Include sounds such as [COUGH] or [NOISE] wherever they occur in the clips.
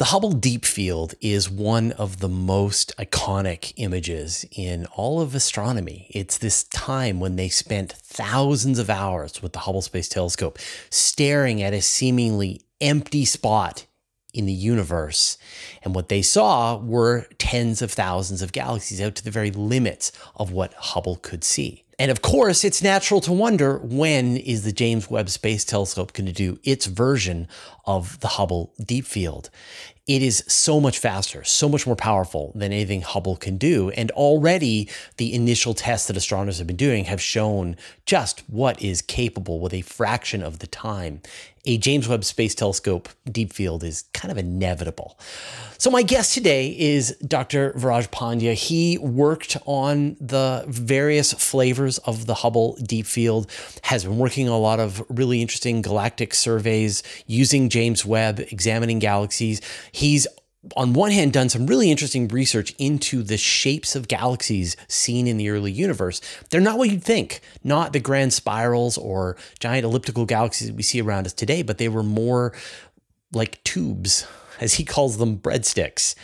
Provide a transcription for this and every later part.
The Hubble Deep Field is one of the most iconic images in all of astronomy. It's this time when they spent thousands of hours with the Hubble Space Telescope staring at a seemingly empty spot in the universe. And what they saw were tens of thousands of galaxies out to the very limits of what Hubble could see. And of course, it's natural to wonder when is the James Webb Space Telescope going to do its version of the Hubble Deep Field? It is so much faster, so much more powerful than anything Hubble can do. And already the initial tests that astronomers have been doing have shown just what is capable with a fraction of the time a James Webb Space Telescope deep field is kind of inevitable. So, my guest today is Dr. Viraj Pandya. He worked on the various flavors of the Hubble deep field, has been working on a lot of really interesting galactic surveys using James Webb, examining galaxies. He's on one hand, done some really interesting research into the shapes of galaxies seen in the early universe. They're not what you'd think, not the grand spirals or giant elliptical galaxies that we see around us today, but they were more like tubes [LAUGHS] as he calls them, breadsticks.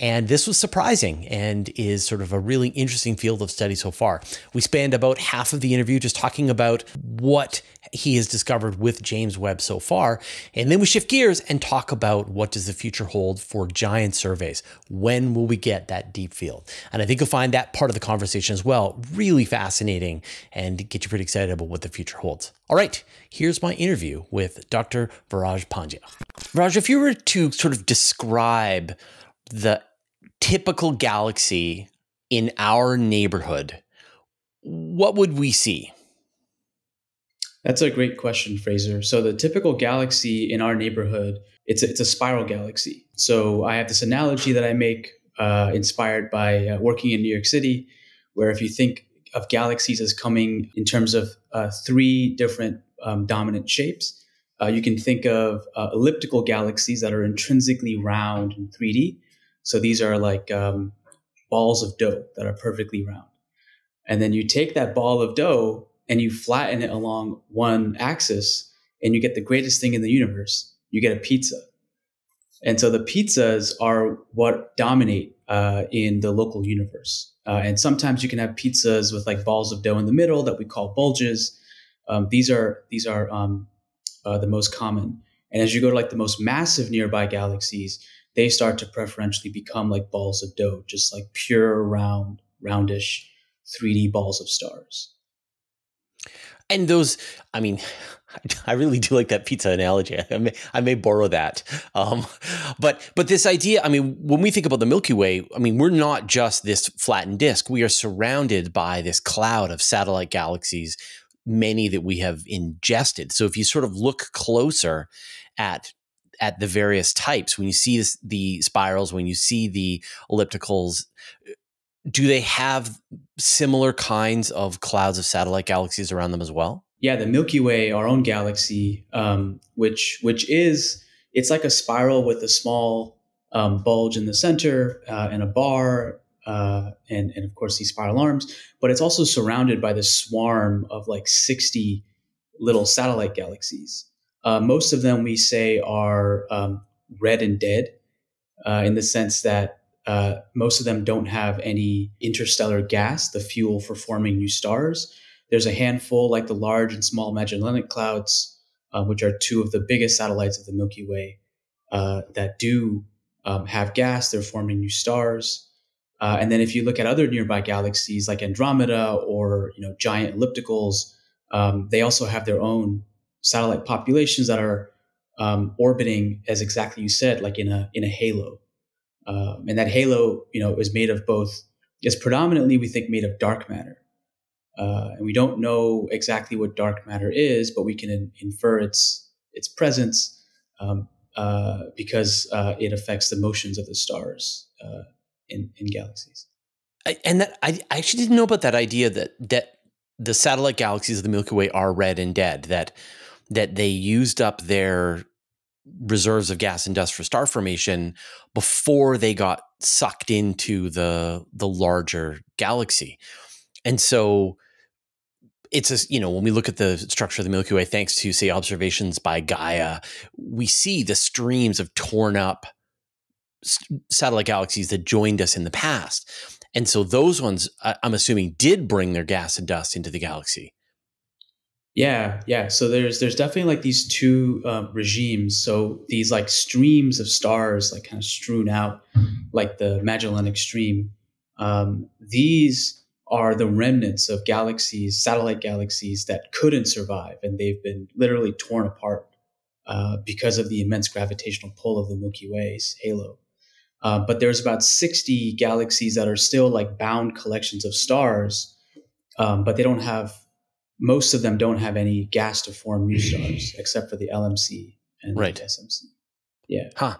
And this was surprising and is sort of a really interesting field of study so far. We spend about half of the interview just talking about what he has discovered with James Webb so far. And then we shift gears and talk about what does the future hold for giant surveys? When will we get that deep field? And I think you'll find that part of the conversation as well really fascinating and get you pretty excited about what the future holds. All right, here's my interview with Dr. Viraj Pandya. Viraj, if you were to sort of describe the typical galaxy in our neighborhood, what would we see? That's a great question, Fraser. So the typical galaxy in our neighborhood, it's a, it's a spiral galaxy. So I have this analogy that I make uh, inspired by uh, working in New York City, where if you think of galaxies as coming in terms of uh, three different um, dominant shapes, uh, you can think of uh, elliptical galaxies that are intrinsically round in 3D. So these are like um, balls of dough that are perfectly round. And then you take that ball of dough and you flatten it along one axis and you get the greatest thing in the universe. You get a pizza. And so the pizzas are what dominate uh, in the local universe. Uh, and sometimes you can have pizzas with like balls of dough in the middle that we call bulges. Um, these are these are um, uh, the most common. And as you go to like the most massive nearby galaxies, they start to preferentially become like balls of dough, just like pure round, roundish 3D balls of stars. And those, I mean, [LAUGHS] I really do like that pizza analogy. [LAUGHS] I may, I may borrow that. Um, but but this idea, I mean, when we think about the Milky Way, I mean, we're not just this flattened disk. We are surrounded by this cloud of satellite galaxies, many that we have ingested. So if you sort of look closer at at the various types, when you see this, the spirals, when you see the ellipticals, do they have similar kinds of clouds of satellite galaxies around them as well? Yeah, the Milky Way, our own galaxy, um, which which is it's like a spiral with a small um, bulge in the center uh, and a bar, uh, and and of course these spiral arms. But it's also surrounded by this swarm of like sixty little satellite galaxies. Uh, most of them we say are um, red and dead, uh, in the sense that uh, most of them don't have any interstellar gas, the fuel for forming new stars. There's a handful, like the Large and Small Magellanic Clouds, uh, which are two of the biggest satellites of the Milky Way, uh, that do um, have gas. They're forming new stars. Uh, and then, if you look at other nearby galaxies like Andromeda or you know giant ellipticals, um, they also have their own satellite populations that are um, orbiting, as exactly you said, like in a in a halo. Um, and that halo, you know, is made of both, is predominantly, we think, made of dark matter. Uh, and we don't know exactly what dark matter is, but we can in, infer its its presence um, uh, because uh, it affects the motions of the stars uh, in in galaxies. I, and that I, I actually didn't know about that idea that that the satellite galaxies of the Milky Way are red and dead. That that they used up their reserves of gas and dust for star formation before they got sucked into the the larger galaxy. And so it's a you know when we look at the structure of the Milky Way, thanks to say observations by Gaia, we see the streams of torn up satellite galaxies that joined us in the past. And so those ones, I'm assuming, did bring their gas and dust into the galaxy. Yeah, yeah. So there's there's definitely like these two um, regimes. So these like streams of stars, like kind of strewn out, like the Magellanic Stream. Um, these are the remnants of galaxies, satellite galaxies that couldn't survive, and they've been literally torn apart uh, because of the immense gravitational pull of the Milky Way's halo. Uh, but there's about 60 galaxies that are still like bound collections of stars, um, but they don't have, most of them don't have any gas to form new [CLEARS THROAT] stars except for the LMC and right. the SMC. Yeah. Huh.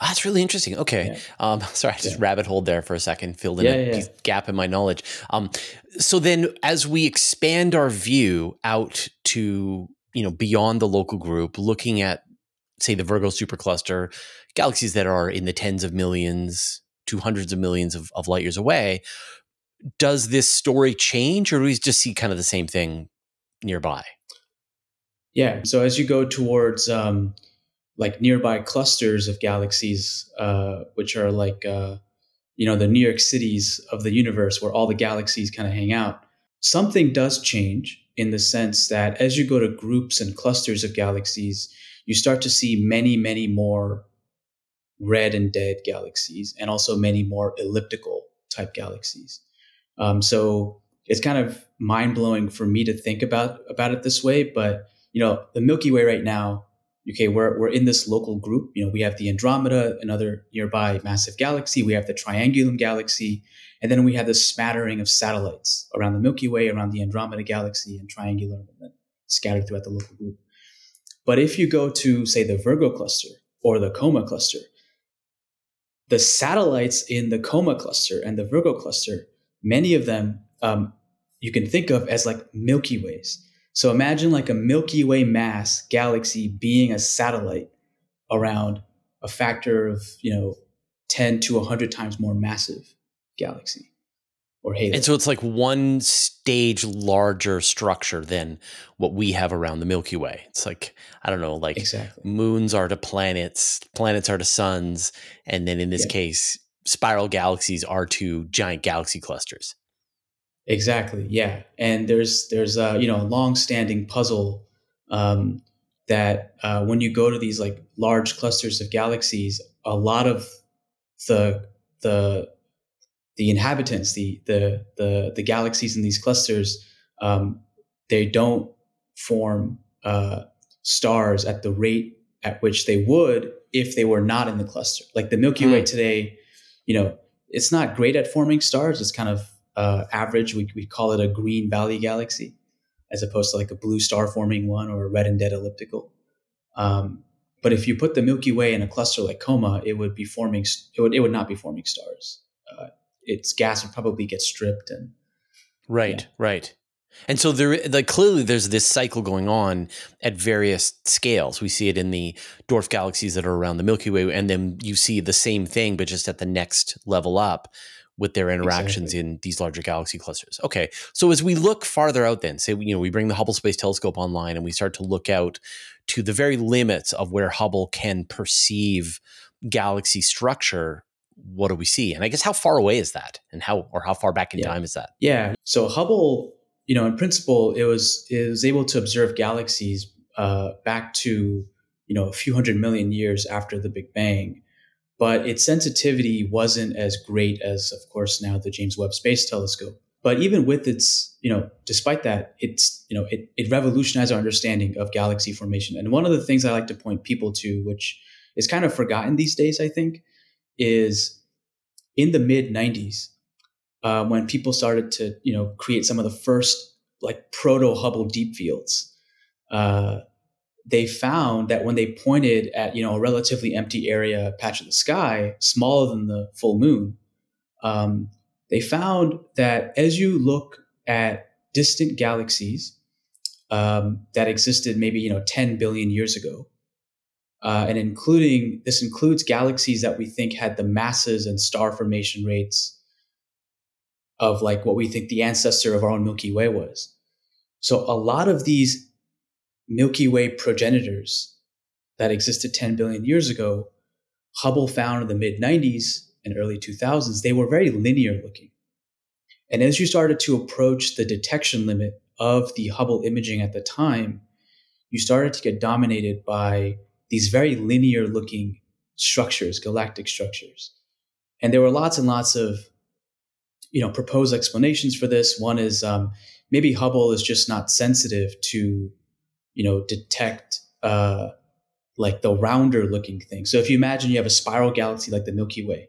That's really interesting. Okay. Yeah. Um, [LAUGHS] sorry, I just yeah. rabbit hole there for a second, filled in yeah, a gap in my knowledge. Um, so then as we expand our view out to, you know, beyond the local group, looking at say the Virgo supercluster, galaxies that are in the tens of millions to hundreds of millions of, of light years away. Does this story change, or do we just see kind of the same thing nearby? Yeah. So as you go towards um, like nearby clusters of galaxies, uh, which are like uh, you know the New York cities of the universe, where all the galaxies kind of hang out, something does change in the sense that as you go to groups and clusters of galaxies, you start to see many, many more red and dead galaxies and also many more elliptical type galaxies. Um, so it's kind of mind blowing for me to think about about it this way. But you know, the Milky Way right now, okay, we're we're in this local group. You know, we have the Andromeda, another nearby massive galaxy. We have the Triangulum galaxy, and then we have this smattering of satellites around the Milky Way, around the Andromeda galaxy, and Triangulum, and scattered throughout the local group. But if you go to, say, the Virgo cluster or the Coma cluster, the satellites in the Coma cluster and the Virgo cluster, many of them um, you can think of as like Milky Ways. So imagine like a Milky Way mass galaxy being a satellite around a factor of, you know, 10 to 100 times more massive galaxy or halo. And so it's like one stage larger structure than what we have around the Milky Way. It's like I don't know, like exactly. moons are to planets, planets are to suns, and then in this yeah. case, spiral galaxies are to giant galaxy clusters. Exactly. Yeah, and there's there's a you know a long-standing puzzle um, that uh, when you go to these like large clusters of galaxies, a lot of the the the inhabitants, the the the, the galaxies in these clusters, um, they don't form uh, stars at the rate at which they would if they were not in the cluster. Like the Milky Way hmm. today, you know, it's not great at forming stars. It's kind of uh, average. We we call it a green valley galaxy, as opposed to like a blue star forming one or a red and dead elliptical. Um, but if you put the Milky Way in a cluster like Coma, it would be forming. It would it would not be forming stars. Uh, its gas would probably get stripped and right, yeah. right. And so there, like clearly, there's this cycle going on at various scales. We see it in the dwarf galaxies that are around the Milky Way, and then you see the same thing, but just at the next level up with their interactions exactly. in these larger galaxy clusters. Okay, so as we look farther out, then say you know we bring the Hubble Space Telescope online, and we start to look out to the very limits of where Hubble can perceive galaxy structure what do we see? And I guess how far away is that, and how or how far back in yeah. time is that? Yeah. So Hubble, you know, in principle, it was it was able to observe galaxies uh, back to you know a few hundred million years after the Big Bang, but its sensitivity wasn't as great as, of course, now the James Webb Space Telescope. But even with its, you know, despite that, it's, you know, it, it revolutionized our understanding of galaxy formation. And one of the things I like to point people to, which is kind of forgotten these days, I think, is in the mid 90s uh, when people started to you know create some of the first like proto Hubble deep fields. Uh, they found that when they pointed at you know a relatively empty area patch of the sky smaller than the full moon, um, they found that as you look at distant galaxies um, that existed maybe you know 10 billion years ago, uh, and including this includes galaxies that we think had the masses and star formation rates of like what we think the ancestor of our own Milky Way was. So a lot of these Milky Way progenitors that existed 10 billion years ago Hubble found in the mid 90s and early 2000s, they were very linear looking. And as you started to approach the detection limit of the Hubble imaging at the time, you started to get dominated by these very linear looking structures, galactic structures. And there were lots and lots of, you know, proposed explanations for this. One is um, maybe Hubble is just not sensitive to, you know, detect uh, like the rounder looking thing. So if you imagine you have a spiral galaxy like the Milky Way,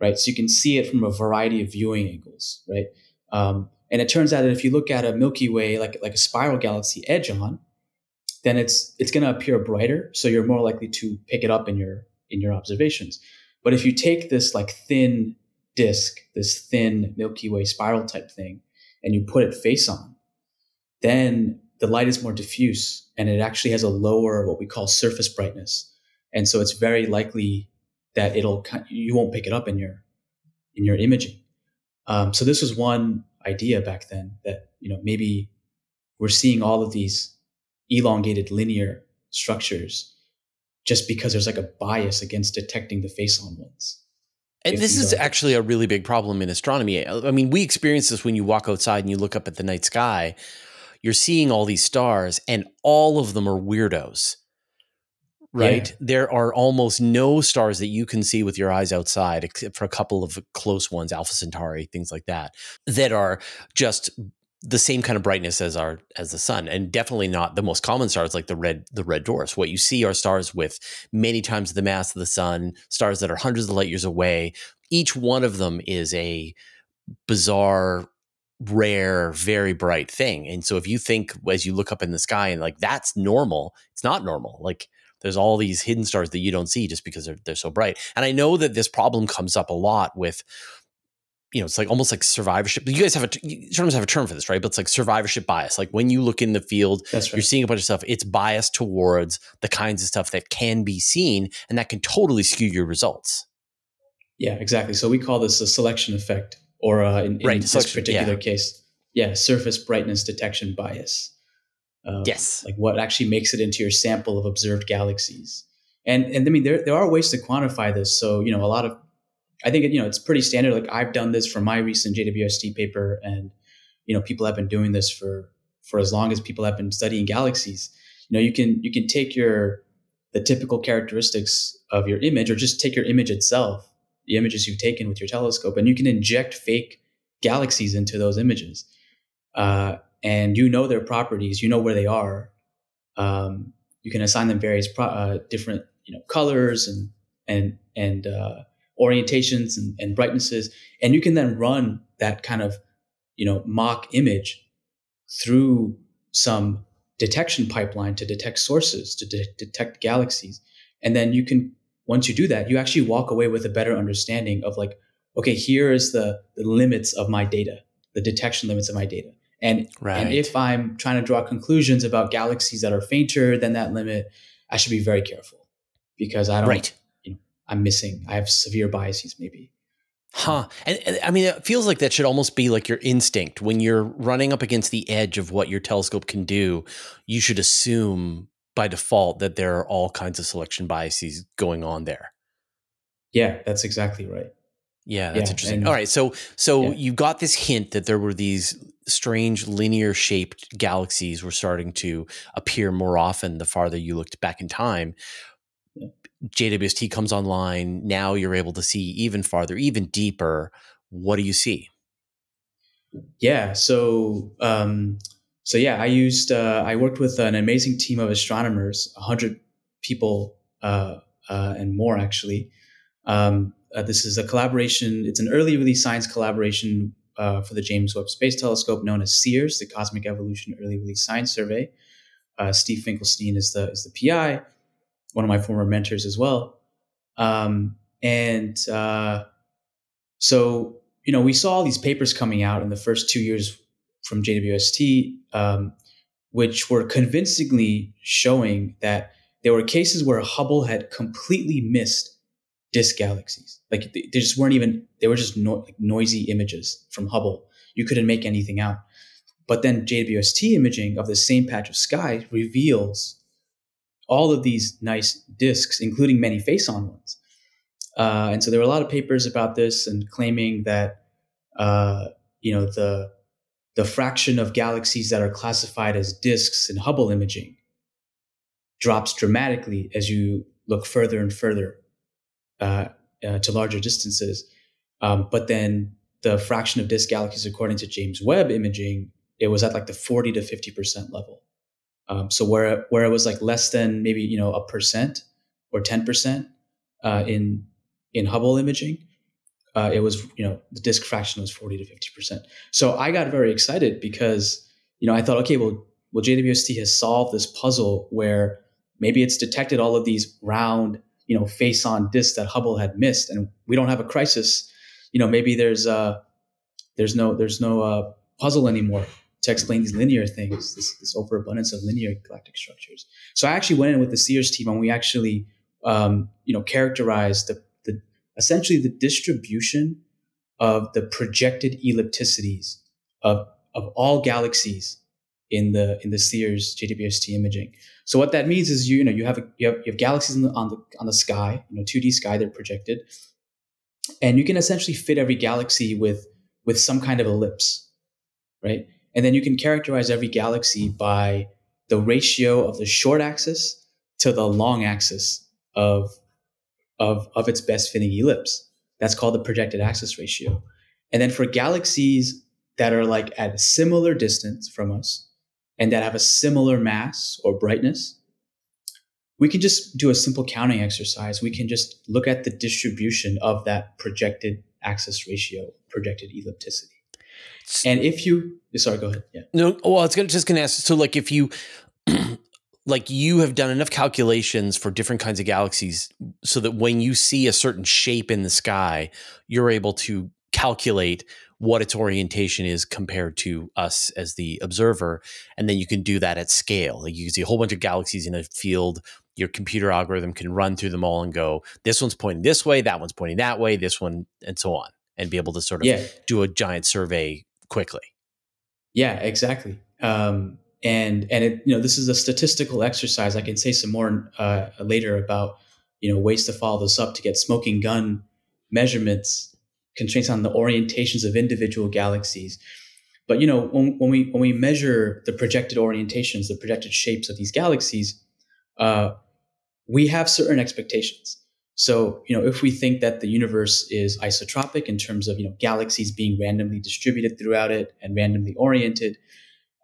right? So you can see it from a variety of viewing angles, right? Um, and it turns out that if you look at a Milky Way like like a spiral galaxy edge on, then it's it's going to appear brighter, so you're more likely to pick it up in your in your observations. But if you take this like thin disk, this thin Milky Way spiral type thing, and you put it face on, then the light is more diffuse and it actually has a lower what we call surface brightness, and so it's very likely that it'll you won't pick it up in your in your imaging. Um, so this was one idea back then that you know maybe we're seeing all of these elongated linear structures just because there's like a bias against detecting the face on ones. And this is actually a really big problem in astronomy. I mean, we experience this when you walk outside and you look up at the night sky. You're seeing all these stars, and all of them are weirdos right? Yeah. There are almost no stars that you can see with your eyes outside, except for a couple of close ones, Alpha Centauri, things like that, that are just the same kind of brightness as our as the sun and definitely not the most common stars like the red the red dwarfs. What you see are stars with many times the mass of the sun stars that are hundreds of light years away. Each one of them is a bizarre rare very bright thing. And so if you think as you look up in the sky and like that's normal it's not normal. Like there's all these hidden stars that you don't see just because they're, they're so bright. And I know that this problem comes up a lot with, you know, it's like almost like survivorship. You guys have a, sometimes have a term for this, right? But it's like survivorship bias. Like when you look in the field, right. you're seeing a bunch of stuff, it's biased towards the kinds of stuff that can be seen and that can totally skew your results. Yeah, exactly. So we call this a selection effect or uh, in, in right. this particular yeah. case, yeah, surface brightness detection bias yes. Like what actually makes it into your sample of observed galaxies. And and I mean there there are ways to quantify this. So, you know, a lot of I think you know it's pretty standard. Like I've done this for my recent JWST paper, and you know people have been doing this for for as long as people have been studying galaxies. You know, you can you can take your the typical characteristics of your image, or just take your image itself, the images you've taken with your telescope, and you can inject fake galaxies into those images. Uh, and you know their properties, you know where they are. Um, you can assign them various pro- uh, different you know colors and and and uh, orientations and, and brightnesses, and you can then run that kind of you know mock image through some detection pipeline to detect sources to de- detect galaxies, and then you can once you do that, you actually walk away with a better understanding of like, okay, here is the the limits of my data, the detection limits of my data and, right. and if I'm trying to draw conclusions about galaxies that are fainter than that limit, I should be very careful because I don't, right. I'm missing, I have severe biases maybe. Huh. And, and, I mean, it feels like that should almost be like your instinct. When you're running up against the edge of what your telescope can do, you should assume by default that there are all kinds of selection biases going on there. Yeah, that's exactly right. Yeah, that's yeah, interesting. And, all right, so so yeah. you got this hint that there were these strange linear shaped galaxies were starting to appear more often the farther you looked back in time. JWST comes online. Now you're able to see even farther, even deeper. What do you see? Yeah, so um, so yeah, I used uh, I worked with an amazing team of astronomers, hundred people uh, uh, and more actually. Um, uh, this is a collaboration. It's an early release science collaboration uh, for the James Webb Space Telescope, known as CEERS, the Cosmic Evolution Early Release Science Survey. Uh, Steve Finkelstein is the is the PI, one of my former mentors as well. Um, and uh, so, you know, we saw all these papers coming out in the first two years from JWST, um, which were convincingly showing that there were cases where Hubble had completely missed disk galaxies. Like they, just weren't even, they were just no, like noisy images from Hubble. You couldn't make anything out. But then JWST imaging of the same patch of sky reveals all of these nice disks, including many face on ones. Uh, and so there were a lot of papers about this and claiming that uh, you know the the fraction of galaxies that are classified as disks in Hubble imaging drops dramatically as you look further and further uh, uh, to larger distances. Um, but then the fraction of disk galaxies, according to James Webb imaging, it was at like the 40 to 50% level. Um, so where, where it was like less than maybe, you know, a percent or 10% uh, in, in Hubble imaging, uh, it was, you know, the disk fraction was 40 to 50%. So I got very excited because, you know, I thought, okay, well, well, JWST has solved this puzzle where maybe it's detected all of these round, you know, face-on disks that Hubble had missed, and we don't have a crisis. You know, maybe there's uh, there's no there's no uh, puzzle anymore to explain these linear things, this, this overabundance of linear galactic structures. So I actually went in with the CEERS team, and we actually, um, you know, characterized the essentially the distribution of the projected ellipticities of, of all galaxies in the in the CEERS JWST imaging. So what that means is you, you know you have a, you have, you have galaxies the, on the on the sky, you know 2D sky they're projected, and you can essentially fit every galaxy with with some kind of ellipse, right? And then you can characterize every galaxy by the ratio of the short axis to the long axis of of, of its best fitting ellipse. That's called the projected axis ratio. And then for galaxies that are like at a similar distance from us and that have a similar mass or brightness, we can just do a simple counting exercise. We can just look at the distribution of that projected axis ratio, projected ellipticity. And if you, sorry, go ahead. Yeah. No, well, it's gonna, just going to ask. So, like, if you [CLEARS THROAT] like you have done enough calculations for different kinds of galaxies so that when you see a certain shape in the sky, you're able to calculate what its orientation is compared to us as the observer. And then you can do that at scale. Like you can see a whole bunch of galaxies in a field. Your computer algorithm can run through them all and go, this one's pointing this way, that one's pointing that way, this one, and so on, and be able to sort of yeah. do a giant survey quickly. Yeah, exactly. Um, and and it you know this is a statistical exercise. I can say some more uh, later about you know ways to follow this up to get smoking gun measurements constraints on the orientations of individual galaxies. But you know when, when we when we measure the projected orientations, the projected shapes of these galaxies, uh, we have certain expectations. So, you know, if we think that the universe is isotropic in terms of, you know, galaxies being randomly distributed throughout it and randomly oriented,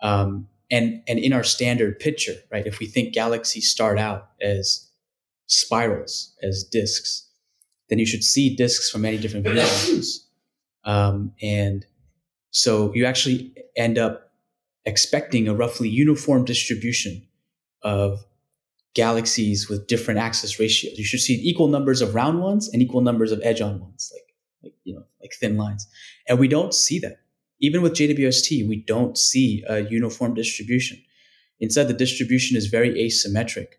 um, and and in our standard picture right if we think galaxies start out as spirals as disks then you should see disks from many different [COUGHS] views. Um, and so you actually end up expecting a roughly uniform distribution of galaxies with different axis ratios you should see equal numbers of round ones and equal numbers of edge on ones like like you know like thin lines and we don't see that even with JWST, we don't see a uniform distribution. Instead, the distribution is very asymmetric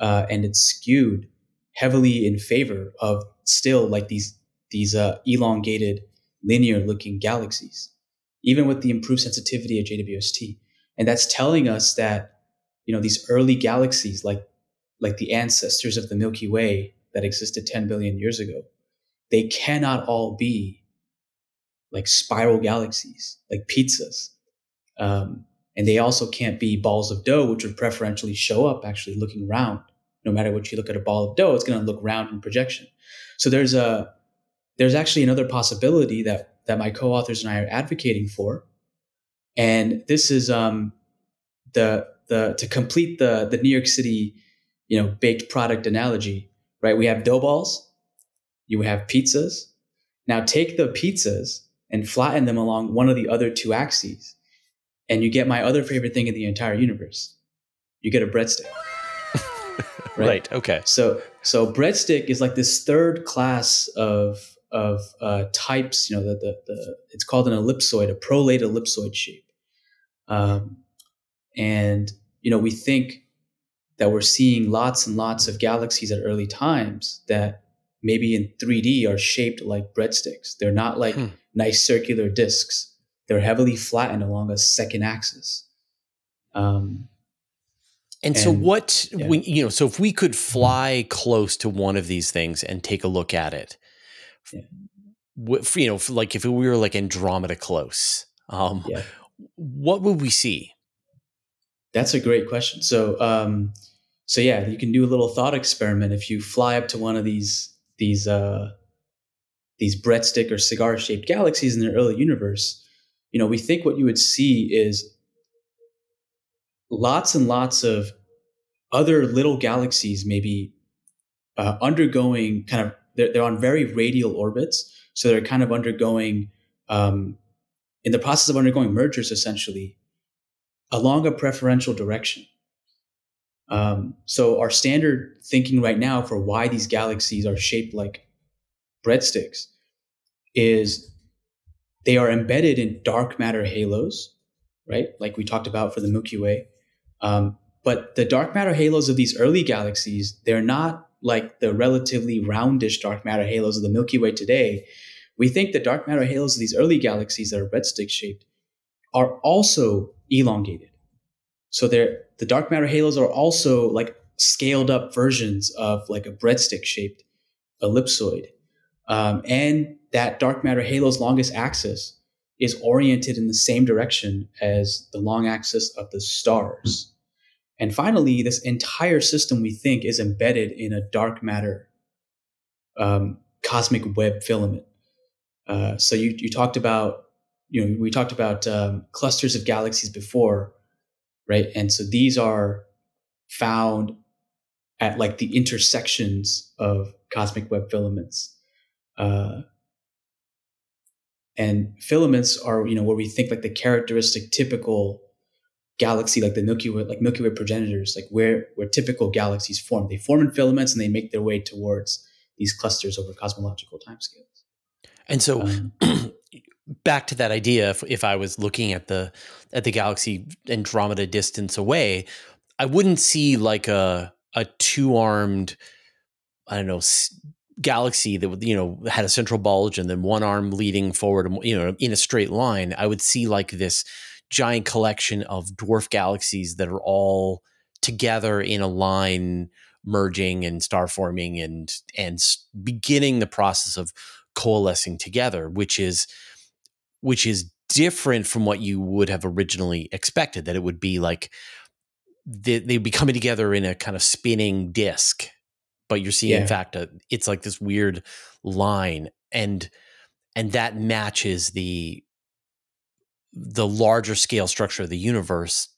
uh, and it's skewed heavily in favor of still like these these uh, elongated linear looking galaxies, even with the improved sensitivity of JWST. And that's telling us that you know these early galaxies, like like the ancestors of the Milky Way that existed 10 billion years ago, they cannot all be like spiral galaxies, like pizzas. Um, and they also can't be balls of dough, which would preferentially show up actually looking round. No matter what you look at a ball of dough, it's going to look round in projection. So there's a there's actually another possibility that that my co-authors and I are advocating for, and this is um, the the to complete the the New York City you know baked product analogy. Right, we have dough balls, you have pizzas. Now take the pizzas and flatten them along one of the other two axes. And you get my other favorite thing in the entire universe. You get a breadstick. [LAUGHS] right? right? Okay. So so breadstick is like this third class of of uh, types. You know, the, the the it's called an ellipsoid, a prolate ellipsoid shape. Um, and you know, we think that we're seeing lots and lots of galaxies at early times that maybe in 3D are shaped like breadsticks. They're not like hmm. nice circular discs. They're heavily flattened along a second axis. Um, And, so, what yeah. when, you know? So, if we could fly close to one of these things and take a look at it, yeah. you know, like if we were like Andromeda close, um, yeah. what would we see? That's a great question. So, um, so yeah, you can do a little thought experiment if you fly up to one of these these uh, these breadstick or cigar shaped galaxies in the early universe. You know, we think what you would see is lots and lots of other little galaxies maybe uh, undergoing kind of they're, they're, on very radial orbits so they're kind of undergoing um, in the process of undergoing mergers essentially along a preferential direction. Um, so our standard thinking right now for why these galaxies are shaped like breadsticks is they are embedded in dark matter halos right? Like we talked about for the milky way. Um, but the dark matter halos of these early galaxies, they're not like the relatively roundish dark matter halos of the Milky Way today. We think the dark matter halos of these early galaxies that are breadstick shaped are also elongated. So they're, the dark matter halos are also like scaled up versions of like a breadstick shaped ellipsoid. Um, and that dark matter halo's longest axis is oriented in the same direction as the long axis of the stars. And finally, this entire system we think is embedded in a dark matter um, cosmic web filament. Uh, so you, you talked about, you know, we talked about um, clusters of galaxies before, right? And so these are found at like the intersections of cosmic web filaments. Uh, and filaments are, you know, where we think like the characteristic typical galaxy, like the Milky Way, like Milky Way progenitors, like where where typical galaxies form. They form in filaments and they make their way towards these clusters over cosmological timescales. And so, um, [CLEARS THROAT] back to that idea, if, if I was looking at the at the galaxy Andromeda distance away, I wouldn't see like a a two armed, I don't know, galaxy that you know had a central bulge and then one arm leading forward um, you know in a straight line. I would see like this giant collection of dwarf galaxies that are all together in a line merging and star forming and and beginning the process of coalescing together which is which is different from what you would have originally expected that it would be like they, they'd be coming together in a kind of spinning disk but you're seeing yeah. in fact a, it's like this weird line and and that matches the the larger scale structure of the universe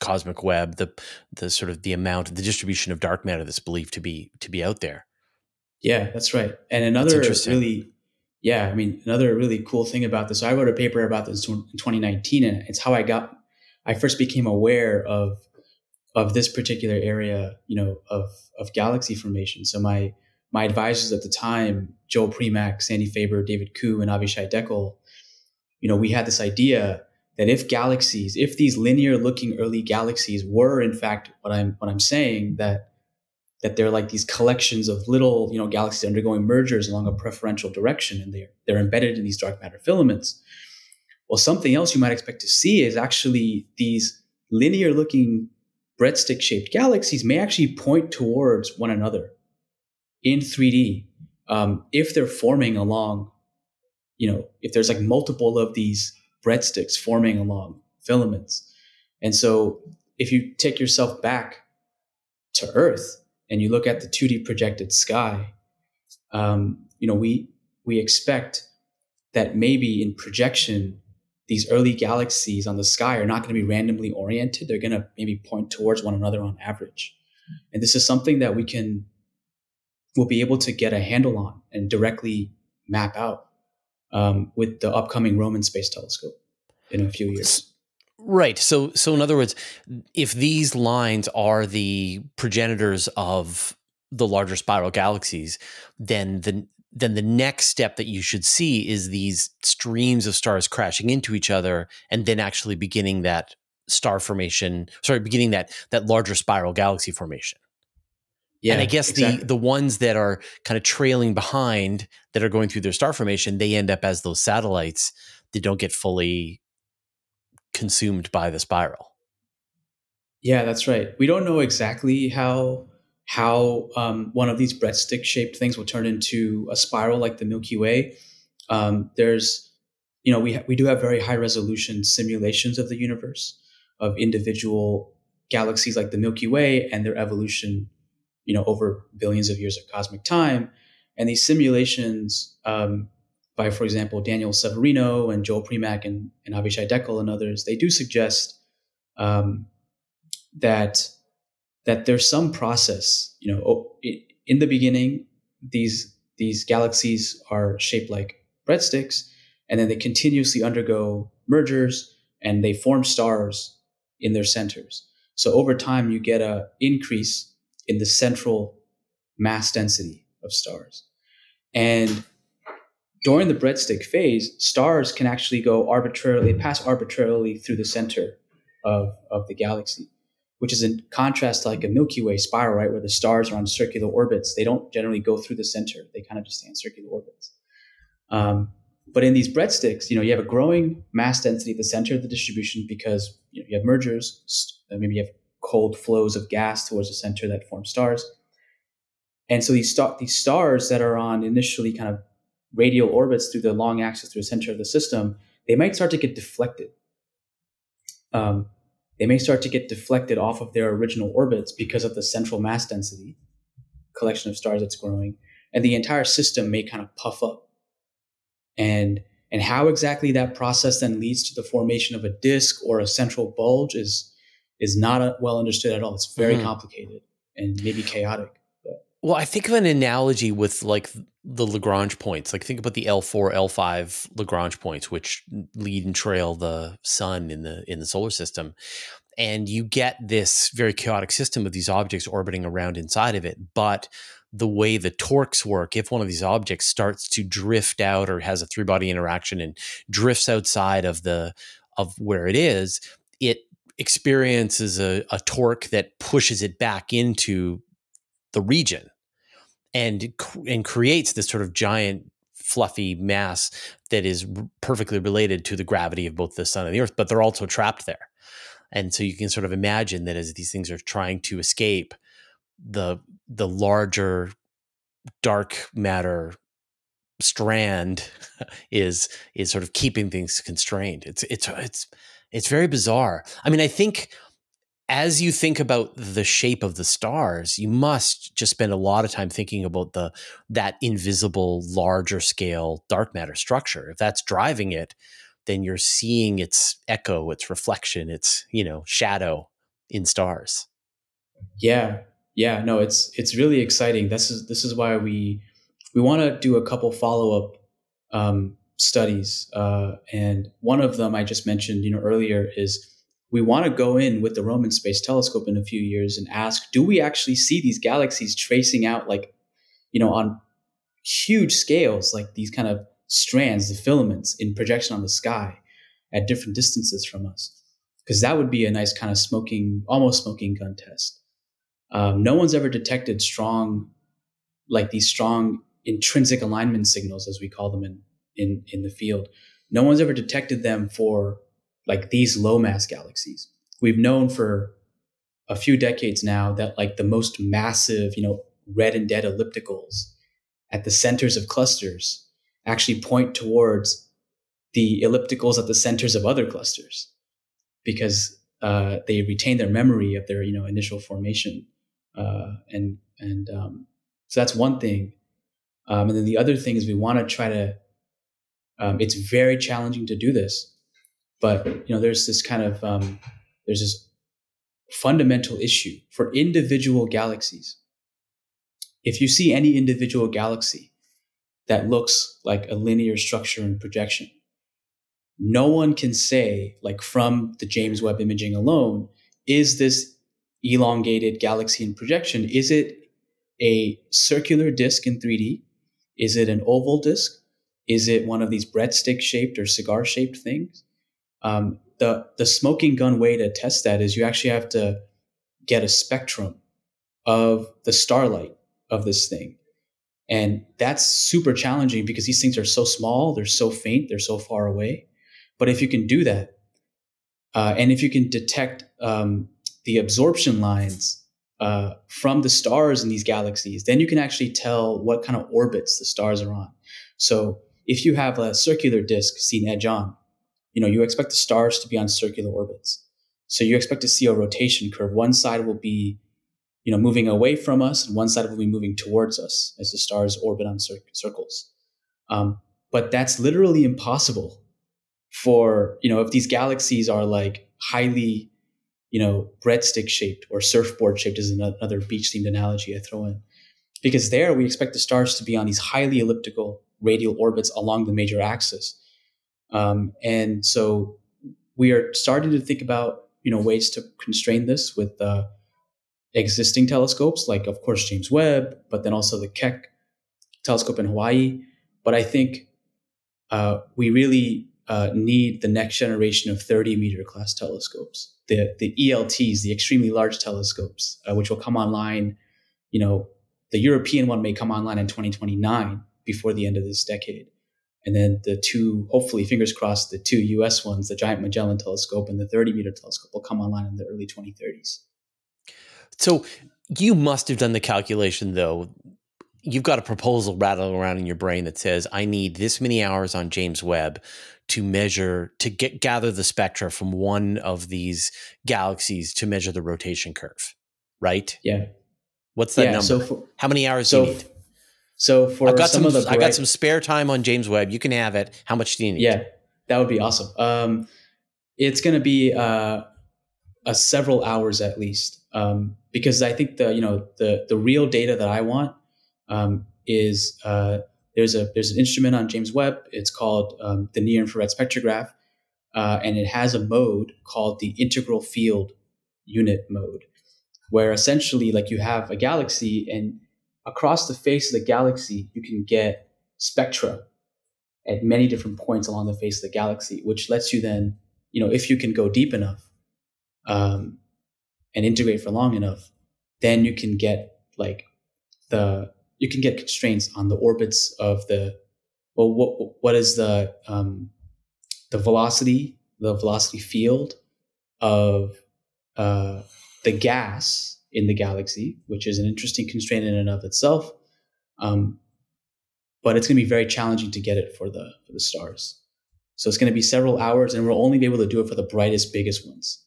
cosmic web the the sort of the amount the distribution of dark matter that's believed to be to be out there yeah that's right and another really yeah i mean another really cool thing about this i wrote a paper about this in 2019 and it's how i got i first became aware of of this particular area, you know, of of galaxy formation. So my my advisors at the time, Joel Primack, Sandy Faber, David Koo, and Avishai Dekel, you know, we had this idea that if galaxies, if these linear looking early galaxies were in fact what I'm what I'm saying, that that they're like these collections of little, you know, galaxies undergoing mergers along a preferential direction and they're they're embedded in these dark matter filaments. Well, something else you might expect to see is actually these linear looking breadstick shaped galaxies may actually point towards one another in 3D um, if they're forming along, you know, if there's like multiple of these breadsticks forming along filaments. And so if you take yourself back to Earth and you look at the 2D projected sky, um, you know, we we expect that maybe in projection these early galaxies on the sky are not going to be randomly oriented. They're going to maybe point towards one another on average. And this is something that we can, we'll be able to get a handle on and directly map out um, with the upcoming Roman Space Telescope in a few years. Right. So, so in other words, if these lines are the progenitors of the larger spiral galaxies, then the then the next step that you should see is these streams of stars crashing into each other and then actually beginning that star formation sorry beginning that that larger spiral galaxy formation yeah and i guess exactly. the the ones that are kind of trailing behind that are going through their star formation they end up as those satellites that don't get fully consumed by the spiral Yeah, that's right. We don't know exactly how how um, one of these breadstick shaped things will turn into a spiral like the Milky Way. Um, there's, you know, we ha- we do have very high resolution simulations of the universe of individual galaxies like the Milky Way and their evolution, you know, over billions of years of cosmic time. And these simulations um, by, for example, Daniel Ceverino and Joel Primack and, and Avishai Dekel and others, they do suggest um, that that there's some process. You know, in the beginning, these these galaxies are shaped like breadsticks, and then they continuously undergo mergers and they form stars in their centers. So over time, you get a increase in the central mass density of stars, and during the breadstick phase, stars can actually go arbitrarily, pass arbitrarily through the center of, of the galaxy, which is in contrast to like a Milky Way spiral, right, where the stars are on circular orbits. They don't generally go through the center; they kind of just stay in circular orbits. Um, but in these breadsticks, you know, you have a growing mass density at the center of the distribution because you, know, you have mergers. Maybe you have cold flows of gas towards the center that form stars. And so these, star- these stars that are on initially kind of radial orbits through the long axis through the center of the system, they might start to get deflected. Um, they may start to get deflected off of their original orbits because of the central mass density collection of stars that's growing, and the entire system may kind of puff up. And and how exactly that process then leads to the formation of a disk or a central bulge is is not a, well understood at all. It's very mm-hmm. complicated and maybe chaotic. Well, I think of an analogy with like the Lagrange points. Like think about the L4, L5 Lagrange points, which lead and trail the sun in the in the solar system. And you get this very chaotic system of these objects orbiting around inside of it. But the way the torques work, if one of these objects starts to drift out or has a three body interaction and drifts outside of the of where it is, it experiences a, a torque that pushes it back into the region and and creates this sort of giant fluffy mass that is perfectly related to the gravity of both the sun and the earth but they're also trapped there. And so you can sort of imagine that as these things are trying to escape the the larger dark matter strand [LAUGHS] is is sort of keeping things constrained. It's it's it's it's very bizarre. I mean i think as you think about the shape of the stars, you must just spend a lot of time thinking about the that invisible, larger scale dark matter structure. If that's driving it, then you're seeing its echo, its reflection, its you know shadow in stars. Yeah, yeah, no, it's it's really exciting. This is this is why we we want to do a couple follow up um, studies, uh, and one of them I just mentioned, you know, earlier is we want to go in with the Roman Space Telescope in a few years and ask, do we actually see these galaxies tracing out like, you know, on huge scales, like these kind of strands, the filaments in projection on the sky at different distances from us? Because that would be a nice kind of smoking, almost smoking gun test. Um, no one's ever detected strong, like these strong intrinsic alignment signals, as we call them in, in, in the field. No one's ever detected them for like these low mass galaxies. We've known for a few decades now that like the most massive, you know, red and dead ellipticals at the centers of clusters actually point towards the ellipticals at the centers of other clusters because uh, they retain their memory of their you know initial formation uh, and and um, so that's one thing um, and then the other thing is we want to try to um, it's very challenging to do this but you know, there's this kind of um, there's this fundamental issue for individual galaxies. If you see any individual galaxy that looks like a linear structure and projection, no one can say, like from the James Webb imaging alone, is this elongated galaxy in projection? Is it a circular disk in 3D? Is it an oval disk? Is it one of these breadstick shaped or cigar shaped things? Um, the the smoking gun way to test that is you actually have to get a spectrum of the starlight of this thing, and that's super challenging because these things are so small, they're so faint, they're so far away. But if you can do that, uh, and if you can detect um, the absorption lines uh, from the stars in these galaxies, then you can actually tell what kind of orbits the stars are on. So if you have a circular disk seen edge on, you know, you expect the stars to be on circular orbits. So you expect to see a rotation curve. One side will be, you know, moving away from us, and one side will be moving towards us as the stars orbit on cir- circles. Um, but that's literally impossible for you know if these galaxies are like highly you know breadstick shaped or surfboard shaped is another beach themed analogy i throw in because there we expect the stars to be on these highly elliptical radial orbits along the major axis um, and so we are starting to think about you know ways to constrain this with uh, existing telescopes like of course james webb but then also the keck telescope in hawaii but i think uh, we really uh, need the next generation of 30 meter class telescopes, the, the ELTs, the extremely large telescopes, uh, which will come online. You know, the European one may come online in 2029 before the end of this decade. And then the two, hopefully, fingers crossed, the two US ones, the Giant Magellan Telescope and the 30 meter telescope, will come online in the early 2030s. So you must have done the calculation, though, you've got a proposal rattling around in your brain that says, I need this many hours on James Webb to measure, to get gather the spectra from one of these galaxies to measure the rotation curve, right? Yeah. What's that yeah, number? So for, How many hours so do you need? So for I've got some, some, of the I got some spare time on James Webb. You can have it. How much do you need? Yeah, that would be awesome. Um, it's going to be uh, a several hours at least, um, because I think the you know the the real data that I want um, is uh, there's a there's an instrument on James Webb. It's called um, the near infrared spectrograph, uh, and it has a mode called the integral field unit mode, where essentially like you have a galaxy and across the face of the galaxy you can get spectra at many different points along the face of the galaxy, which lets you then you know if you can go deep enough um, and integrate for long enough, then you can get like the you can get constraints on the orbits of the well what what is the um, the velocity the velocity field of uh, the gas in the galaxy which is an interesting constraint in and of itself um, but it's going to be very challenging to get it for the for the stars so it's going to be several hours and we'll only be able to do it for the brightest biggest ones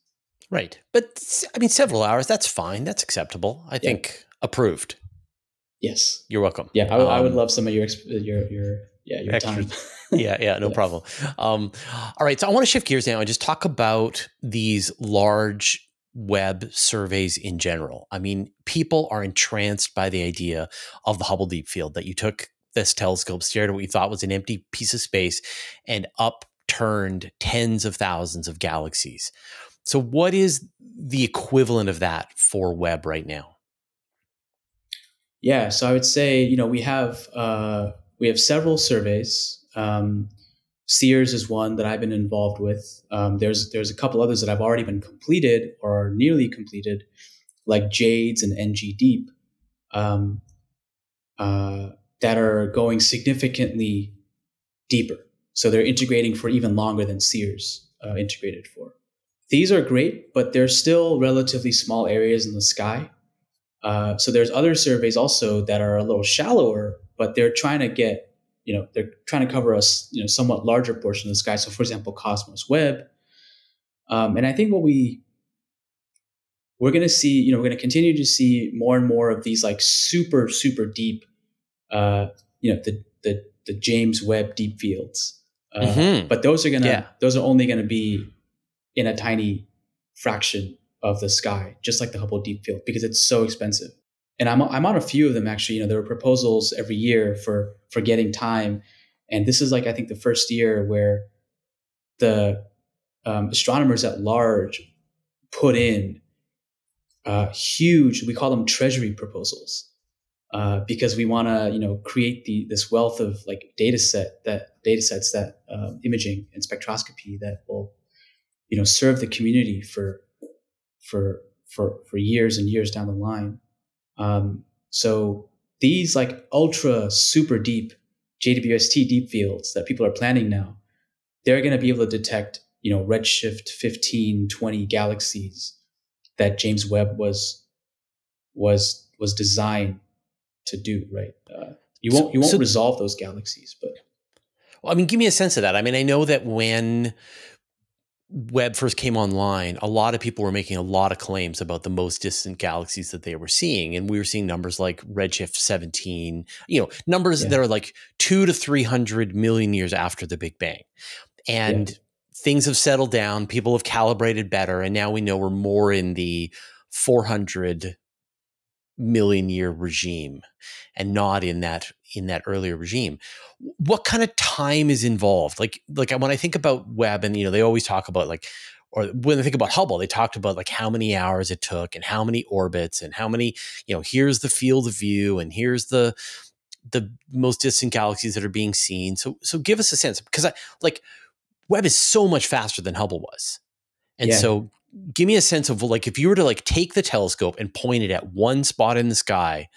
right but i mean several hours that's fine that's acceptable i yeah. think approved Yes, you're welcome. Yeah, I, um, I would um, love some of your your your yeah your extra, time. [LAUGHS] yeah, yeah, no [LAUGHS] yeah. problem. Um, all right, so I want to shift gears now and just talk about these large Webb surveys in general. I mean, people are entranced by the idea of the Hubble Deep Field that you took this telescope, stared at what you thought was an empty piece of space, and upturned tens of thousands of galaxies. So, what is the equivalent of that for Webb right now? Yeah, so I would say you know we have uh, we have several surveys. Um, CEERS is one that I've been involved with. Um, there's there's a couple others that I've already been completed or nearly completed, like JADES and NGDEEP, um, uh, that are going significantly deeper. So they're integrating for even longer than CEERS uh, integrated for. These are great, but they're still relatively small areas in the sky. Uh, so there's other surveys also that are a little shallower, but they're trying to get, you know, they're trying to cover a you know somewhat larger portion of the sky. So for example, Cosmos Web, um, and I think what we we're going to see, you know, we're going to continue to see more and more of these like super super deep, uh, you know, the the the James Webb deep fields. Uh, mm-hmm. But those are gonna yeah. those are only going to be in a tiny fraction of the sky, just like the Hubble Deep Field, because it's so expensive. And I'm I'm on a few of them actually. You know, there are proposals every year for for getting time, and this is like I think the first year where the um, astronomers at large put in uh, huge. We call them treasury proposals. Uh, because we want to, you know, create the this wealth of like data set that data sets that uh, imaging and spectroscopy that will, you know, serve the community for for for for years and years down the line. Um, so these like ultra super deep JWST deep fields that people are planning now, they're going to be able to detect you know redshift 15, 20 galaxies that James Webb was was was designed to do. Right? Uh, you won't you won't so, resolve those galaxies, but well, I mean, give me a sense of that. I mean, I know that when Webb first came online, a lot of people were making a lot of claims about the most distant galaxies that they were seeing. And we were seeing numbers like Redshift 17, you know, numbers yeah. that are like two to 300 million years after the Big Bang. And yeah. things have settled down, people have calibrated better. And now we know we're more in the 400 million year regime and not in that in that earlier regime. What kind of time is involved? Like like when i think about webb and you know they always talk about like or when they think about hubble they talked about like how many hours it took and how many orbits and how many you know here's the field of view and here's the the most distant galaxies that are being seen. So so give us a sense because i like webb is so much faster than hubble was. And yeah. so give me a sense of like if you were to like take the telescope and point it at one spot in the sky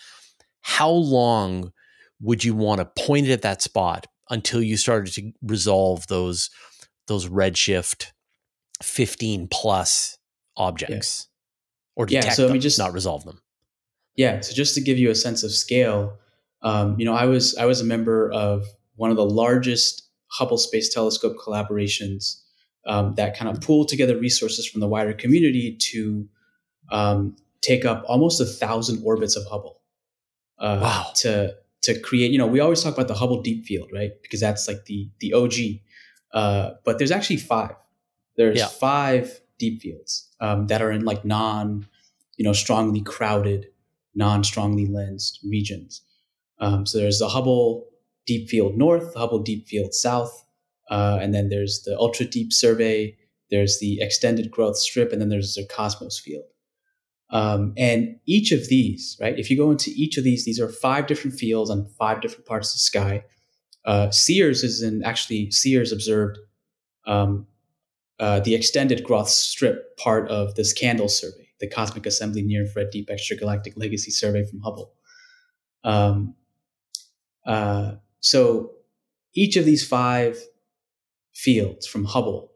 how long would you want to point it at that spot until you started to resolve those those redshift 15 plus objects yeah. or detect yeah, so them, just not resolve them yeah so just to give you a sense of scale um, you know i was i was a member of one of the largest hubble space telescope collaborations um, that kind of pool together resources from the wider community to um, take up almost a thousand orbits of Hubble. Uh, wow. To to create, you know, we always talk about the Hubble Deep Field, right? Because that's like the the OG. Uh, but there's actually five. There's yeah. five deep fields um, that are in like non, you know, strongly crowded, non strongly lensed regions. Um, so there's the Hubble Deep Field North, the Hubble Deep Field South, uh, and then there's the ultra deep survey, there's the extended Groth strip, and then there's the Cosmos field. Um, and each of these, right? If you go into each of these, these are five different fields on five different parts of the sky. Uh, CEERS is in actually CEERS observed um, uh, the extended Groth strip part of this CANDELS survey, the Cosmic Assembly Near Infrared Deep Extragalactic Legacy Survey from Hubble. Um, uh, so each of these five fields from Hubble,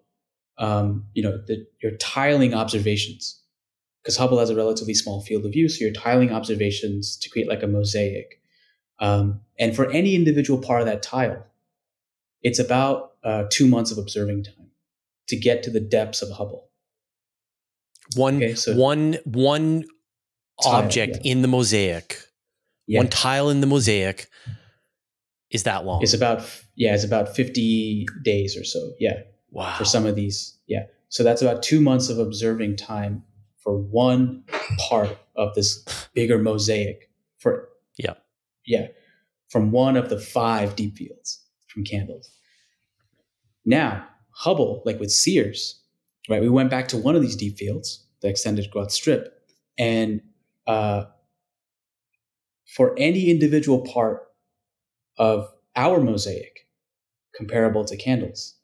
um, you know, the, you're tiling observations because Hubble has a relatively small field of view. So you're tiling observations to create like a mosaic. Um, and for any individual part of that tile, it's about uh, two months of observing time to get to the depths of Hubble. One, okay, so one, one tile, object yeah. in the mosaic, yeah. one tile in the mosaic is that long. It's about yeah, it's about 50 days or so. Yeah. Wow. For some of these. Yeah. So that's about two months of observing time for one part of this bigger mosaic for yeah. Yeah. From one of the five deep fields from CANDELS. Now, Hubble, like with CEERS, right? We went back to one of these deep fields, the extended Groth strip, and uh, for any individual part of our mosaic comparable to CANDELS.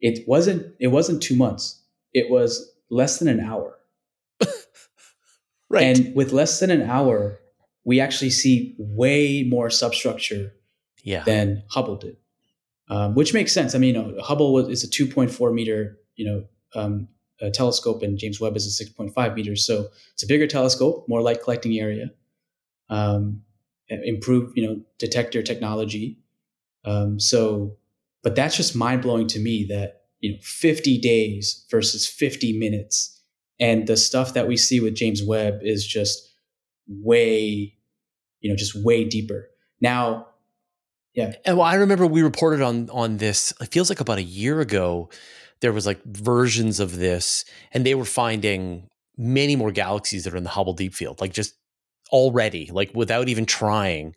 It wasn't it wasn't 2 months. It was less than an hour. [LAUGHS] right. And with less than an hour, we actually see way more substructure yeah. than Hubble did. Um, which makes sense. I mean, you know, Hubble was, is a 2.4 meter, you know, um, telescope, and James Webb is a 6.5 meters. So it's a bigger telescope, more light collecting area. Um, improve you know detector technology. Um, so but that's just mind blowing to me that you know 50 days versus 50 minutes. And the stuff that we see with james webb is just way you know just way deeper. Now yeah. And well i remember we reported on on this it feels like about a year ago there was like versions of this and they were finding many more galaxies that are in the hubble deep field like just already, like without even trying,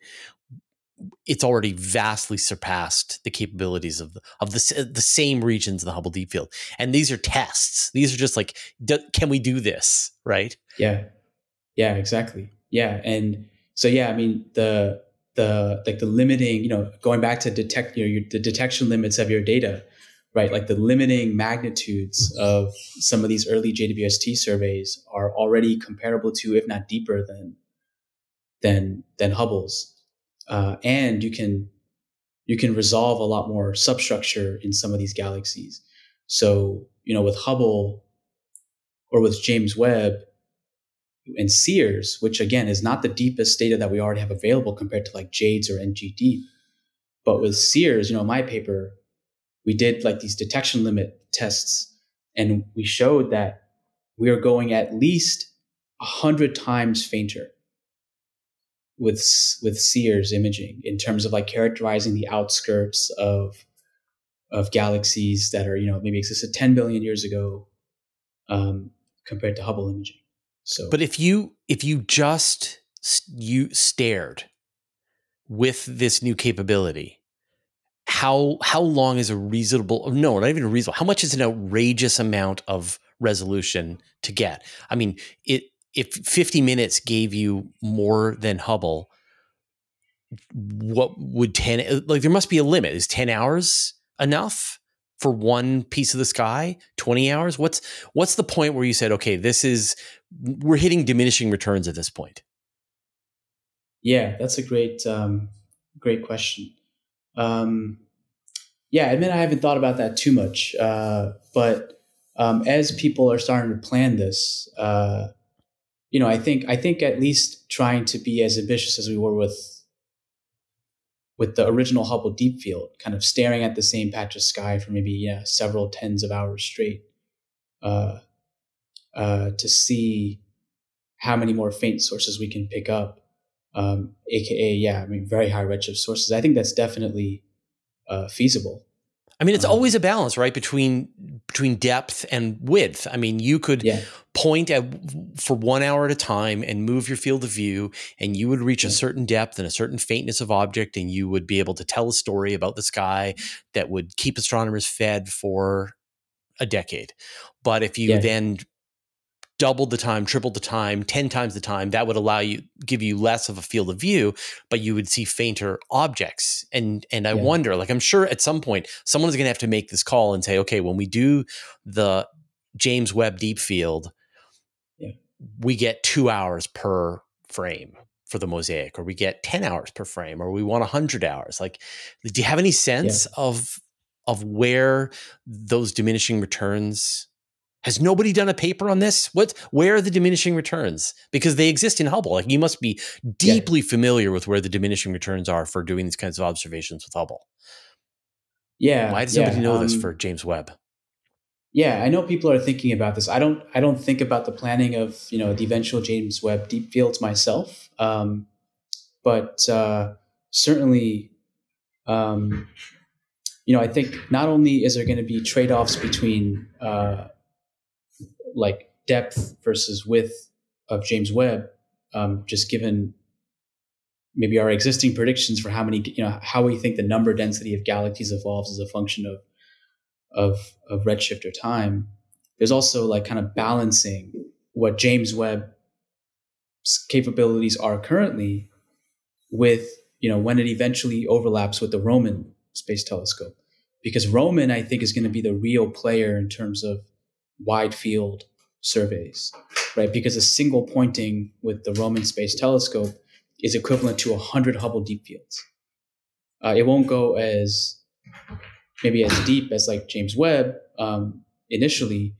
it's already vastly surpassed the capabilities of the, of the the same regions in the Hubble Deep Field. And these are tests. These are just like, do, can we do this? Right? Yeah, yeah, exactly. Yeah, and so yeah, I mean the the like the limiting, you know, going back to detect you know your, the detection limits of your data, right? Like the limiting magnitudes of some of these early JWST surveys are already comparable to, if not deeper than than than Hubble's, uh, and you can you can resolve a lot more substructure in some of these galaxies. So you know, with Hubble or with James Webb, and CEERS, which again is not the deepest data that we already have available compared to like JADES or NGDEEP. But with CEERS, you know, my paper, we did like these detection limit tests and we showed that we are going at least a hundred times fainter with with CEERS imaging in terms of like characterizing the outskirts of of galaxies that are you know maybe existed 10 billion years ago um, compared to Hubble imaging. So, but if you if you just you stared with this new capability, how how long is a reasonable? No, not even a reasonable. How much is an outrageous amount of resolution to get? I mean, it if 50 minutes gave you more than Hubble, what would 10 like there must be a limit. Is 10 hours enough? for one piece of the sky 20 hours what's what's the point where you said okay this is we're hitting diminishing returns at this point yeah that's a great um, great question um, yeah i admit i haven't thought about that too much uh, but um, as people are starting to plan this uh, you know i think i think at least trying to be as ambitious as we were with with the original Hubble Deep Field, kind of staring at the same patch of sky for maybe yeah several tens of hours straight, uh, uh, to see how many more faint sources we can pick up, um, aka yeah, I mean very high redshift sources. I think that's definitely uh, feasible. I mean, it's um, always a balance, right, between between depth and width. I mean, you could yeah. point at for one hour at a time and move your field of view, and you would reach yeah. a certain depth and a certain faintness of object, and you would be able to tell a story about the sky that would keep astronomers fed for a decade. But if you yeah. then doubled the time, tripled the time, 10 times the time, that would allow you give you less of a field of view, but you would see fainter objects. And and I yeah. wonder, like I'm sure at some point someone's going to have to make this call and say, okay, when we do the James Webb Deep Field, yeah. we get 2 hours per frame for the mosaic or we get 10 hours per frame or we want 100 hours. Like do you have any sense yeah. of of where those diminishing returns has nobody done a paper on this? What where are the diminishing returns? Because they exist in Hubble. Like you must be deeply yeah. familiar with where the diminishing returns are for doing these kinds of observations with Hubble. Yeah. Why does yeah, nobody know um, this for James Webb? Yeah, I know people are thinking about this. I don't. I don't think about the planning of you know the eventual James Webb deep fields myself, um, but uh, certainly, um, you know, I think not only is there going to be trade offs between uh, like depth versus width of James Webb, um, just given maybe our existing predictions for how many, you know, how we think the number density of galaxies evolves as a function of of of redshift or time. There's also like kind of balancing what James Webb's capabilities are currently with you know when it eventually overlaps with the Roman Space Telescope, because Roman I think is going to be the real player in terms of wide field surveys, right? Because a single pointing with the Roman Space Telescope is equivalent to 100 Hubble deep fields. Uh, it won't go as maybe as deep as like James Webb um, initially,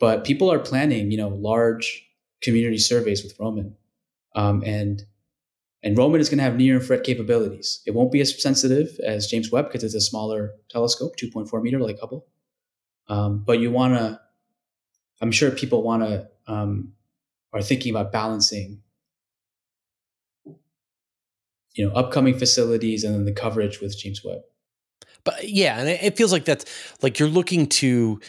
but people are planning, you know, large community surveys with Roman, um, and and Roman is going to have near infrared capabilities. It won't be as sensitive as James Webb because it's a smaller telescope, 2.4 meter like Hubble. Um, but you want to I'm sure people want to um, are thinking about balancing, you know, upcoming facilities and then the coverage with James Webb. But yeah, and it feels like that's like you're looking to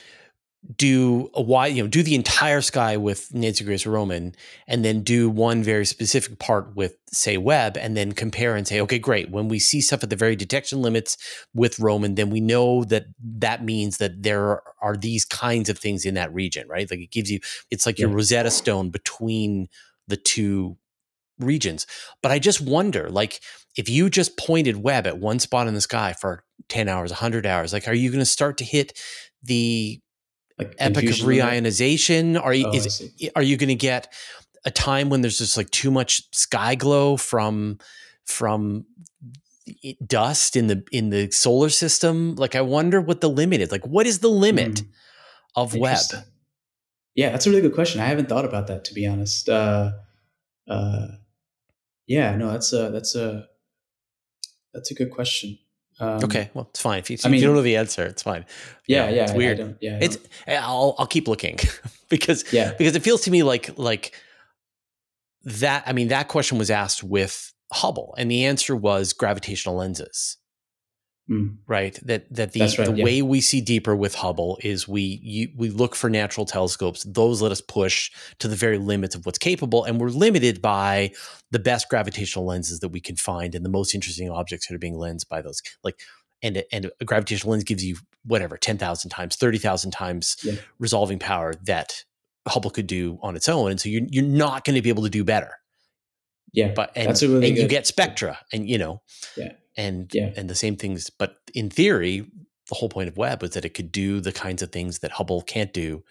do a wide, you know, do the entire sky with Nancy Grace Roman, and then do one very specific part with, say, Webb, and then compare and say, okay, great. When we see stuff at the very detection limits with Roman, then we know that that means that there are these kinds of things in that region, right? Like it gives you, it's like yeah. your Rosetta Stone between the two regions. But I just wonder, like, if you just pointed Webb at one spot in the sky for 10 hours, 100 hours, like, are you going to start to hit the like epoch of reionization? Are you oh, is, are you going to get a time when there's just like too much sky glow from from dust in the in the solar system? Like I wonder what the limit is. Like what is the limit mm. of Webb? Yeah, that's a really good question. I haven't thought about that to be honest. Uh, uh, yeah, no, that's a that's a that's a good question. Um, okay, well, it's fine. If you, I mean, if you don't know the answer, it's fine. Yeah, yeah, it's weird. yeah, it's. I'll I'll keep looking [LAUGHS] because yeah, because it feels to me like like that. I mean, that question was asked with Hubble, and the answer was gravitational lenses. Mm. Right. That that the right, the yeah. way we see deeper with Hubble is we you, we look for natural telescopes. Those let us push to the very limits of what's capable, and we're limited by the best gravitational lenses that we can find and the most interesting objects that are being lensed by those. Like and and a gravitational lens gives you whatever ten thousand times, thirty thousand times yeah. resolving power that Hubble could do on its own, and so you're you're not going to be able to do better. Yeah, but and, really and you get spectra, and you know, yeah and yeah. and the same things. But in theory, the whole point of Webb was that it could do the kinds of things that Hubble can't do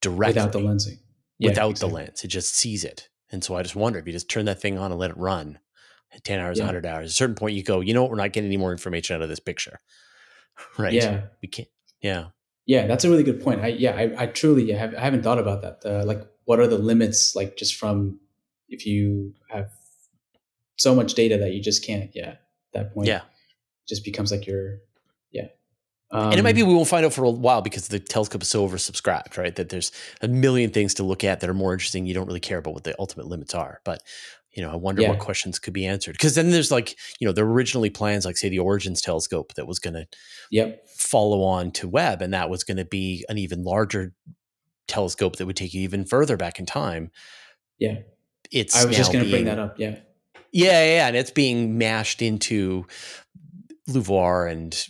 directly without the lensing. Yeah, without exactly. the lens, it just sees it. And so I just wonder if you just turn that thing on and let it run, ten hours, yeah. hundred hours. At a certain point, you go, you know what? We're not getting any more information out of this picture, [LAUGHS] right? Yeah, we can't. Yeah, yeah, that's a really good point. I yeah, I, I truly have I haven't thought about that. Uh, like, what are the limits? Like, just from if you have so much data that you just can't. Yeah, at that point. Yeah, just becomes like your yeah. Um, and it might be we won't find out for a while because the telescope is so oversubscribed, right? That there's a million things to look at that are more interesting. You don't really care about what the ultimate limits are, but you know, I wonder yeah. what questions could be answered. Because then there's like, you know, there were originally plans, like say the Origins telescope, that was going to yep. follow on to Webb, and that was going to be an even larger telescope that would take you even further back in time. Yeah, it's. I was just going to bring that up. Yeah, yeah, yeah, and it's being mashed into LUVOIR and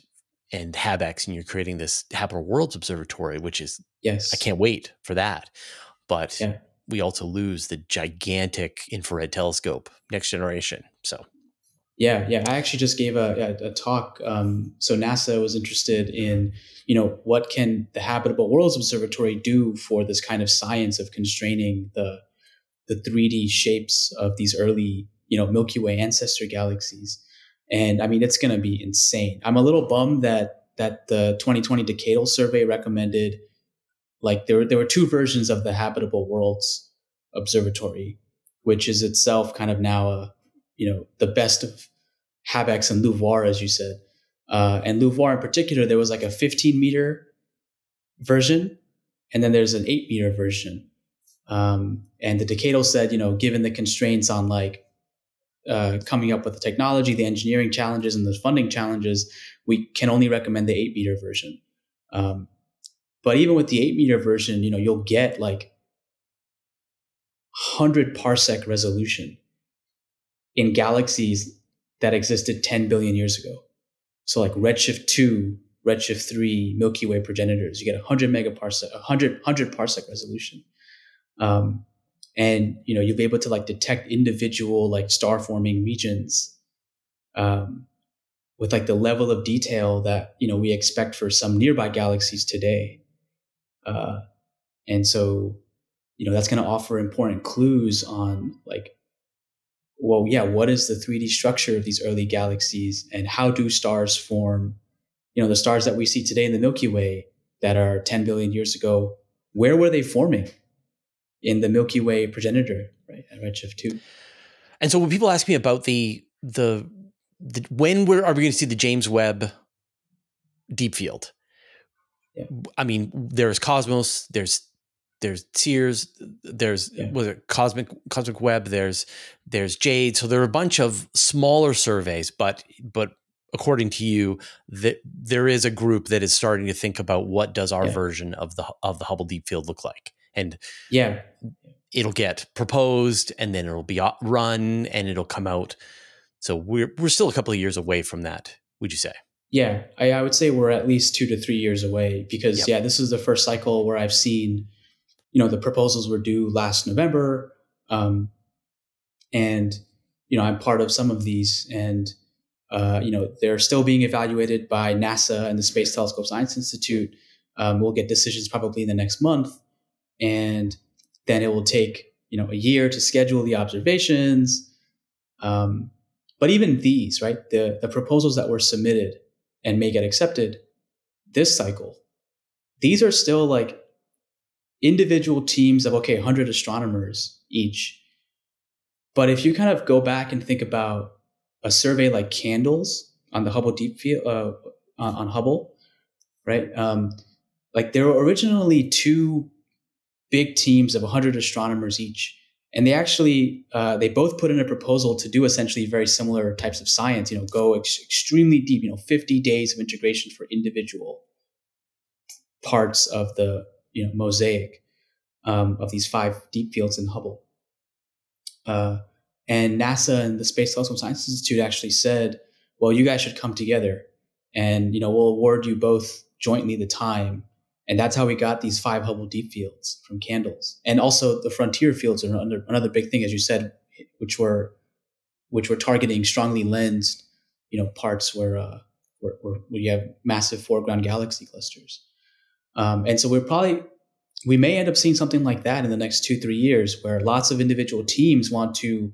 and HabEx, and you're creating this Habitable Worlds Observatory, which is yes, I can't wait for that. But yeah. we also lose the gigantic infrared telescope, next generation. So yeah, yeah. I actually just gave a, a, a talk. Um, so NASA was interested in, you know, what can the Habitable Worlds Observatory do for this kind of science of constraining the the 3D shapes of these early you know Milky Way ancestor galaxies, and I mean it's going to be insane. I'm a little bummed that that the 2020 Decadal Survey recommended like there were there were two versions of the Habitable Worlds Observatory, which is itself kind of now a you know the best of HabEx and LUVOIR, as you said. Uh, and LUVOIR in particular, there was like a 15 meter version, and then there's an 8 meter version. Um, and the Decadal said, you know, given the constraints on like uh, coming up with the technology, the engineering challenges, and the funding challenges, we can only recommend the eight meter version. Um, but even with the eight meter version, you know, you'll get like 100 parsec resolution in galaxies that existed 10 billion years ago. So like Redshift 2, Redshift 3, Milky Way progenitors, you get 100 megaparsec, 100, 100 parsec resolution. Um, and you know you'll be able to like detect individual like star forming regions um, with like the level of detail that you know we expect for some nearby galaxies today. Uh, and so you know that's going to offer important clues on like well yeah what is the 3d structure of these early galaxies and how do stars form? You know the stars that we see today in the milky way that are 10 billion years ago where were they forming in the Milky Way progenitor, right, at Redshift two. And so when people ask me about the the, the when we're, are we going to see the James Webb Deep Field? Yeah. I mean, there's Cosmos, there's there's CEERS, there's yeah. was it Cosmic Cosmic Web, there's there's Jade. So there are a bunch of smaller surveys, but but according to you, that there is a group that is starting to think about what does our yeah. version of the of the Hubble Deep Field look like and yeah. it'll get proposed and then it'll be run and it'll come out. So we're we're still a couple of years away from that would you say? Yeah. I, I would say we're at least two to three years away because yep. yeah this is the first cycle where i've seen you know the proposals were due last november um, and you know i'm part of some of these and uh, you know they're still being evaluated by nasa and the space telescope science institute. Um, we'll get decisions probably in the next month and then it will take you know a year to schedule the observations. Um, but even these, right, the the proposals that were submitted and may get accepted this cycle, these are still like individual teams of okay 100 astronomers each but if you kind of go back and think about a survey like CANDELS on the hubble deep field uh, on hubble right um, like there were originally two big teams of 100 astronomers each. And they actually uh, they both put in a proposal to do essentially very similar types of science you know go ex- extremely deep you know 50 days of integration for individual parts of the you know mosaic um, of these five deep fields in hubble. Uh, and nasa and the space telescope science institute actually said well you guys should come together and you know we'll award you both jointly the time and that's how we got these five Hubble deep fields from CANDELS. And also the frontier fields are another, another big thing, as you said, which were which were targeting strongly lensed, you know, parts where uh, where, where, you have massive foreground galaxy clusters. Um, and so we're probably we may end up seeing something like that in the next two three years, where lots of individual teams want to,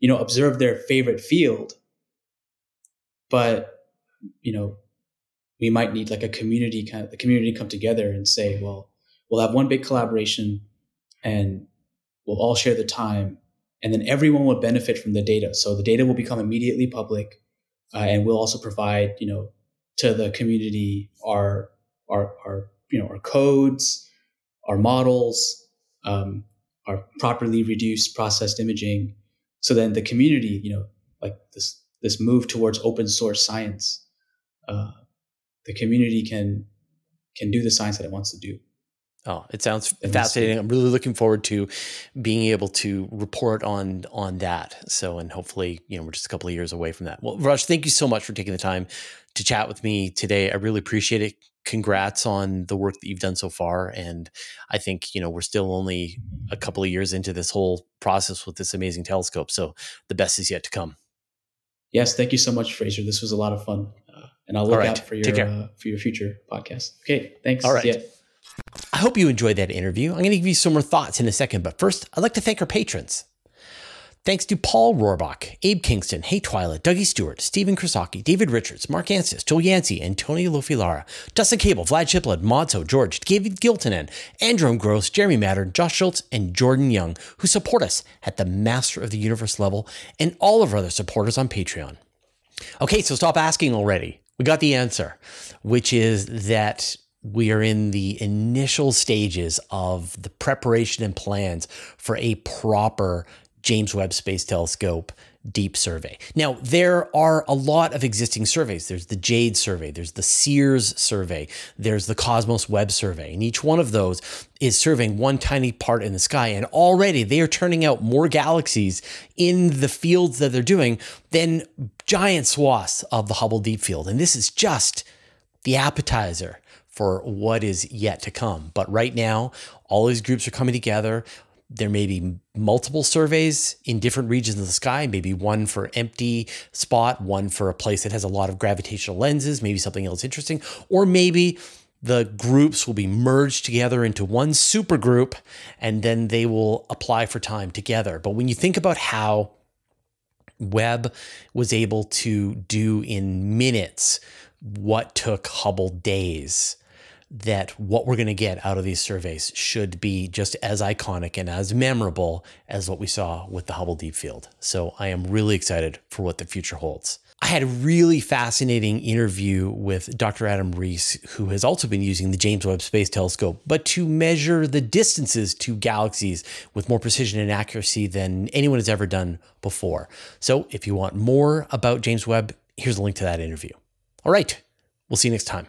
you know, observe their favorite field, but you know we might need like a community kind of the community come together and say, well, we'll have one big collaboration and we'll all share the time and then everyone will benefit from the data. So the data will become immediately public uh, and we'll also provide, you know, to the community our, our, our, you know, our codes, our models, um, our properly reduced processed imaging. So then the community, you know, like this, this move towards open source science, uh, the community can can do the science that it wants to do. Oh, it sounds fascinating. I'm really looking forward to being able to report on on that. So, and hopefully, you know, we're just a couple of years away from that. Well, Raj, thank you so much for taking the time to chat with me today. I really appreciate it. Congrats on the work that you've done so far. And I think, you know, we're still only a couple of years into this whole process with this amazing telescope. So the best is yet to come. Yes, thank you so much, Fraser. This was a lot of fun uh, and I'll look right. out for your uh, for your future podcast. Okay, thanks. All right. Yeah. I hope you enjoyed that interview. I'm going to give you some more thoughts in a second, but first, I'd like to thank our patrons. Thanks to Paul Rohrbach, Abe Kingston, Hey Twilight, Dougie Stewart, Stephen Krasaki, David Richards, Mark Ansis, Joel Yancey, Antonio Lofilara, Dustin Cable, Vlad Chiplett, Modso, George, David Giltonen, Andrew Gross, Jeremy Matter, Josh Schultz, and Jordan Young, who support us at the Master of the Universe level, and all of our other supporters on Patreon. Okay, so stop asking already. We got the answer, which is that we are in the initial stages of the preparation and plans for a proper James Webb Space Telescope deep survey. Now, there are a lot of existing surveys. There's the JADE survey, there's the CEERS survey, there's the Cosmos Web survey, and each one of those is surveying one tiny part in the sky. And already they are turning out more galaxies in the fields that they're doing than giant swaths of the Hubble Deep Field. And this is just the appetizer for what is yet to come. But right now, all these groups are coming together there may be multiple surveys in different regions of the sky, maybe one for empty spot, one for a place that has a lot of gravitational lenses, maybe something else interesting, or maybe the groups will be merged together into one super group and then they will apply for time together. But when you think about how Webb was able to do in minutes what took Hubble days, that what we're going to get out of these surveys should be just as iconic and as memorable as what we saw with the Hubble Deep Field. So I am really excited for what the future holds. I had a really fascinating interview with Dr. Adam Riess, who has also been using the James Webb Space Telescope, but to measure the distances to galaxies with more precision and accuracy than anyone has ever done before. So if you want more about James Webb, here's a link to that interview. All right, we'll see you next time.